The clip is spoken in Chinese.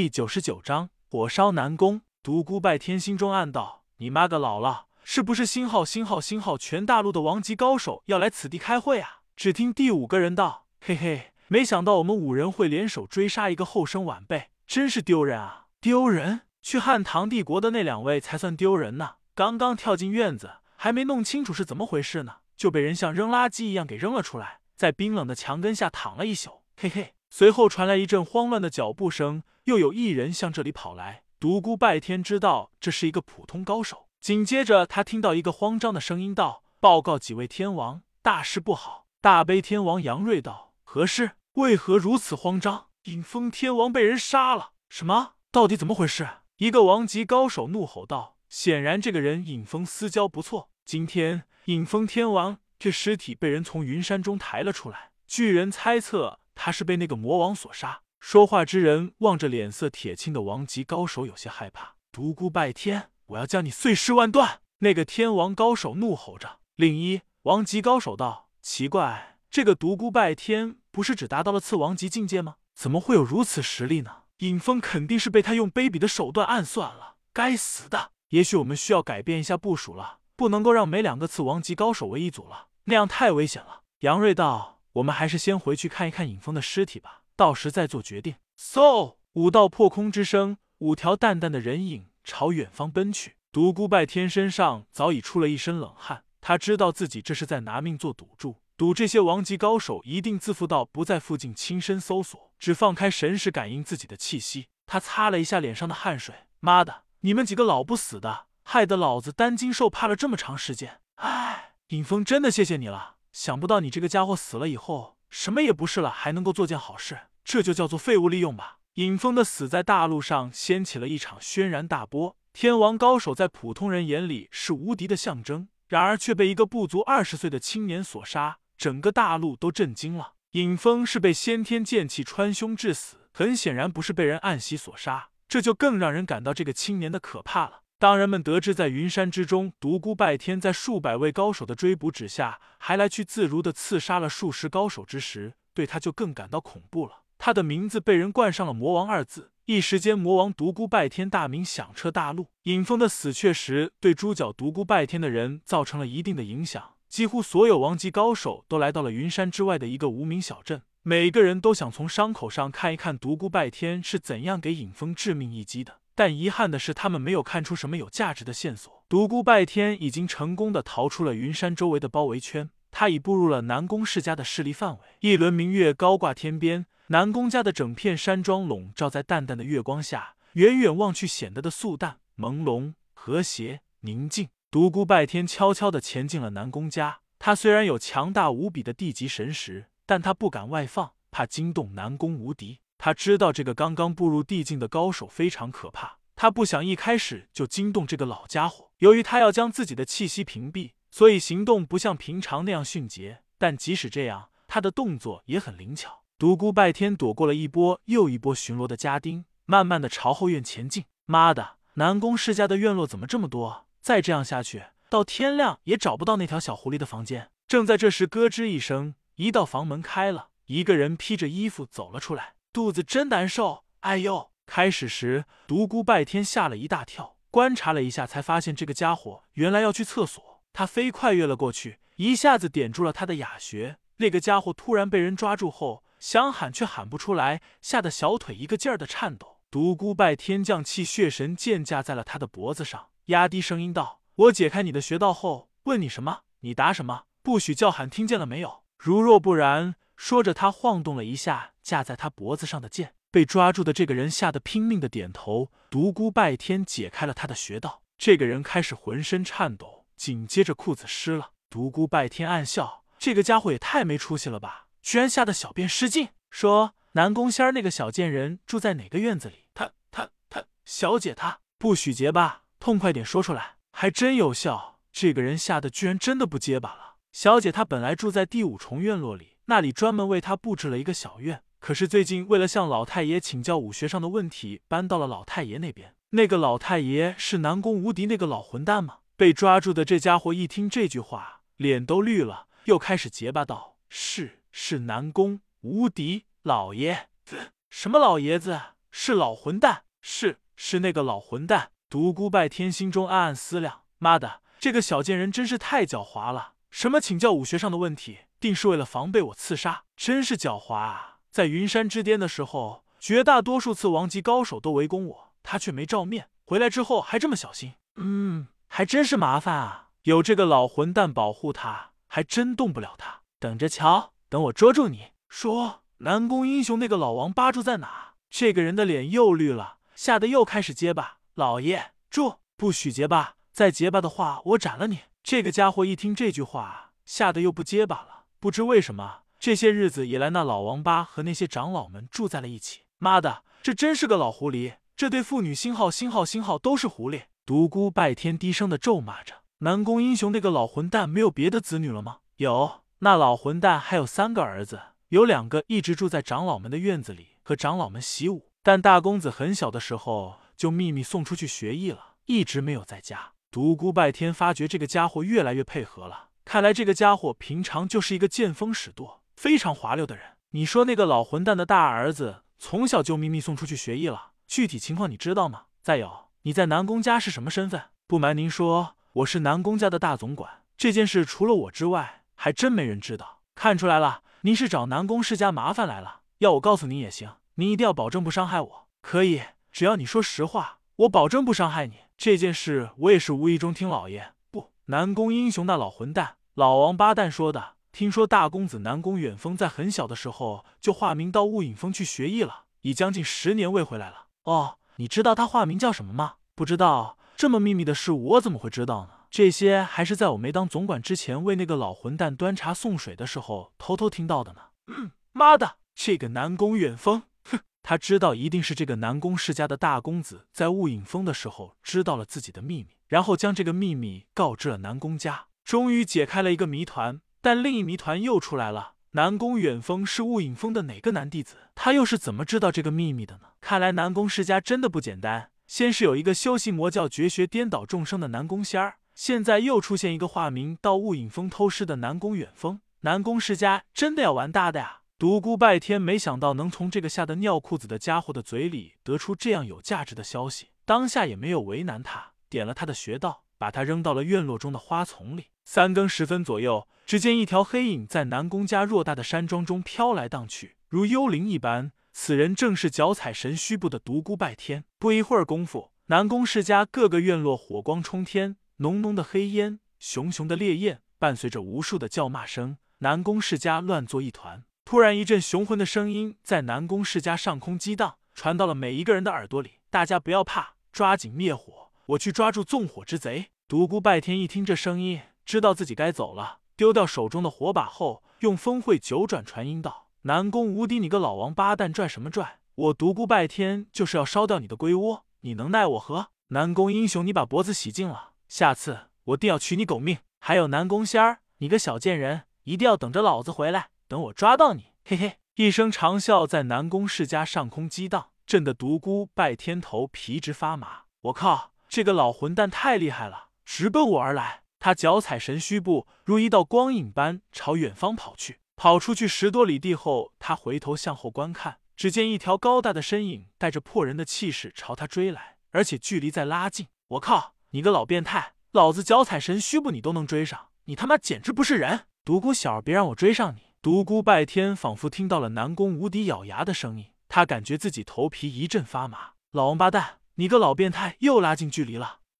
第九十九章火烧南宫。独孤拜天心中暗道：“你妈个老了，是不是星号星号星号全大陆的王级高手要来此地开会啊？”只听第五个人道：“嘿嘿，没想到我们五人会联手追杀一个后生晚辈，真是丢人啊！丢人！去汉唐帝国的那两位才算丢人呢。刚刚跳进院子，还没弄清楚是怎么回事呢，就被人像扔垃圾一样给扔了出来，在冰冷的墙根下躺了一宿。嘿嘿。”随后传来一阵慌乱的脚步声，又有一人向这里跑来。独孤拜天知道这是一个普通高手，紧接着他听到一个慌张的声音道：“报告几位天王，大事不好！”大悲天王杨瑞道：“何事？为何如此慌张？”尹风天王被人杀了！什么？到底怎么回事？一个王级高手怒吼道：“显然这个人尹风私交不错。今天尹风天王这尸体被人从云山中抬了出来，据人猜测。”他是被那个魔王所杀。说话之人望着脸色铁青的王级高手，有些害怕。独孤拜天，我要将你碎尸万段！那个天王高手怒吼着。另一王级高手道：“奇怪，这个独孤拜天不是只达到了次王级境界吗？怎么会有如此实力呢？尹峰肯定是被他用卑鄙的手段暗算了。该死的！也许我们需要改变一下部署了，不能够让每两个次王级高手为一组了，那样太危险了。”杨瑞道。我们还是先回去看一看尹峰的尸体吧，到时再做决定。嗖！五道破空之声，五条淡淡的人影朝远方奔去。独孤拜天身上早已出了一身冷汗，他知道自己这是在拿命做赌注，赌这些王级高手一定自负到不在附近亲身搜索，只放开神识感应自己的气息。他擦了一下脸上的汗水，妈的，你们几个老不死的，害得老子担惊受怕了这么长时间。唉，尹峰，真的谢谢你了。想不到你这个家伙死了以后什么也不是了，还能够做件好事，这就叫做废物利用吧。尹峰的死在大陆上掀起了一场轩然大波。天王高手在普通人眼里是无敌的象征，然而却被一个不足二十岁的青年所杀，整个大陆都震惊了。尹峰是被先天剑气穿胸致死，很显然不是被人暗袭所杀，这就更让人感到这个青年的可怕了。当人们得知在云山之中，独孤拜天在数百位高手的追捕之下，还来去自如的刺杀了数十高手之时，对他就更感到恐怖了。他的名字被人冠上了“魔王”二字，一时间，魔王独孤拜天大名响彻大陆。尹峰的死确实对猪脚独孤拜天的人造成了一定的影响，几乎所有王级高手都来到了云山之外的一个无名小镇，每个人都想从伤口上看一看独孤拜天是怎样给尹峰致命一击的。但遗憾的是，他们没有看出什么有价值的线索。独孤拜天已经成功的逃出了云山周围的包围圈，他已步入了南宫世家的势力范围。一轮明月高挂天边，南宫家的整片山庄笼罩在淡淡的月光下，远远望去显得的素淡、朦胧、和谐、宁静。独孤拜天悄悄的潜进了南宫家。他虽然有强大无比的地级神识，但他不敢外放，怕惊动南宫无敌。他知道这个刚刚步入地境的高手非常可怕，他不想一开始就惊动这个老家伙。由于他要将自己的气息屏蔽，所以行动不像平常那样迅捷。但即使这样，他的动作也很灵巧。独孤拜天躲过了一波又一波巡逻的家丁，慢慢的朝后院前进。妈的，南宫世家的院落怎么这么多？再这样下去，到天亮也找不到那条小狐狸的房间。正在这时，咯吱一声，一道房门开了，一个人披着衣服走了出来。肚子真难受，哎呦！开始时，独孤拜天吓了一大跳，观察了一下，才发现这个家伙原来要去厕所。他飞快跃了过去，一下子点住了他的哑穴。那个家伙突然被人抓住后，想喊却喊不出来，吓得小腿一个劲儿的颤抖。独孤拜天将气血神剑架在了他的脖子上，压低声音道：“我解开你的穴道后，问你什么，你答什么，不许叫喊，听见了没有？如若不然……”说着，他晃动了一下架在他脖子上的剑，被抓住的这个人吓得拼命的点头。独孤拜天解开了他的穴道，这个人开始浑身颤抖，紧接着裤子湿了。独孤拜天暗笑，这个家伙也太没出息了吧，居然吓得小便失禁。说南宫仙儿那个小贱人住在哪个院子里？他他他，小姐她不许结巴，痛快点说出来，还真有效。这个人吓得居然真的不结巴了。小姐她本来住在第五重院落里。那里专门为他布置了一个小院，可是最近为了向老太爷请教武学上的问题，搬到了老太爷那边。那个老太爷是南宫无敌那个老混蛋吗？被抓住的这家伙一听这句话，脸都绿了，又开始结巴道：“是，是南宫无敌老爷子。什么老爷子？是老混蛋，是是那个老混蛋。独孤拜天心中暗暗思量：妈的，这个小贱人真是太狡猾了！什么请教武学上的问题，定是为了防备我刺杀，真是狡猾啊！在云山之巅的时候，绝大多数次王级高手都围攻我，他却没照面。回来之后还这么小心，嗯，还真是麻烦啊！有这个老混蛋保护他，还真动不了他。等着瞧，等我捉住你！说，南宫英雄那个老王八住在哪？这个人的脸又绿了，吓得又开始结巴。老爷，住！不许结巴！再结巴的话，我斩了你！这个家伙一听这句话，吓得又不结巴了。不知为什么，这些日子以来，那老王八和那些长老们住在了一起。妈的，这真是个老狐狸！这对父女星号、星号、星号都是狐狸。独孤拜天低声的咒骂着。南宫英雄那个老混蛋没有别的子女了吗？有，那老混蛋还有三个儿子，有两个一直住在长老们的院子里和长老们习武，但大公子很小的时候就秘密送出去学艺了，一直没有在家。独孤拜天发觉这个家伙越来越配合了，看来这个家伙平常就是一个见风使舵、非常滑溜的人。你说那个老混蛋的大儿子从小就秘密送出去学艺了，具体情况你知道吗？再有，你在南宫家是什么身份？不瞒您说。我是南宫家的大总管，这件事除了我之外，还真没人知道。看出来了，您是找南宫世家麻烦来了。要我告诉您也行，您一定要保证不伤害我。可以，只要你说实话，我保证不伤害你。这件事我也是无意中听老爷不南宫英雄那老混蛋、老王八蛋说的。听说大公子南宫远峰在很小的时候就化名到雾隐峰去学艺了，已将近十年未回来了。哦，你知道他化名叫什么吗？不知道。这么秘密的事，我怎么会知道呢？这些还是在我没当总管之前，为那个老混蛋端茶送水的时候偷偷听到的呢。嗯，妈的，这个南宫远峰，哼，他知道一定是这个南宫世家的大公子在雾隐峰的时候知道了自己的秘密，然后将这个秘密告知了南宫家，终于解开了一个谜团。但另一谜团又出来了：南宫远峰是雾隐峰的哪个男弟子？他又是怎么知道这个秘密的呢？看来南宫世家真的不简单。先是有一个修习魔教绝学颠倒众生的南宫仙儿，现在又出现一个化名到雾隐峰偷师的南宫远峰。南宫世家真的要玩大的呀！独孤拜天没想到能从这个吓得尿裤子的家伙的嘴里得出这样有价值的消息，当下也没有为难他，点了他的穴道，把他扔到了院落中的花丛里。三更时分左右，只见一条黑影在南宫家偌大的山庄中飘来荡去，如幽灵一般。此人正是脚踩神虚步的独孤拜天。不一会儿功夫，南宫世家各个院落火光冲天，浓浓的黑烟，熊熊的烈焰，伴随着无数的叫骂声，南宫世家乱作一团。突然，一阵雄浑的声音在南宫世家上空激荡，传到了每一个人的耳朵里。大家不要怕，抓紧灭火，我去抓住纵火之贼。独孤拜天一听这声音，知道自己该走了，丢掉手中的火把后，用风会九转传音道。南宫无敌，你个老王八蛋，拽什么拽？我独孤拜天就是要烧掉你的龟窝，你能奈我何？南宫英雄，你把脖子洗净了，下次我定要取你狗命！还有南宫仙儿，你个小贱人，一定要等着老子回来，等我抓到你！嘿嘿，一声长啸在南宫世家上空激荡，震得独孤拜天头皮直发麻。我靠，这个老混蛋太厉害了，直奔我而来！他脚踩神虚步，如一道光影般朝远方跑去。跑出去十多里地后，他回头向后观看，只见一条高大的身影带着破人的气势朝他追来，而且距离在拉近。我靠，你个老变态，老子脚踩神虚步，你都能追上，你他妈简直不是人！独孤小儿，别让我追上你！独孤拜天仿佛听到了南宫无敌咬牙的声音，他感觉自己头皮一阵发麻。老王八蛋，你个老变态，又拉近距离了！